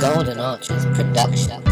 Golden Arches production.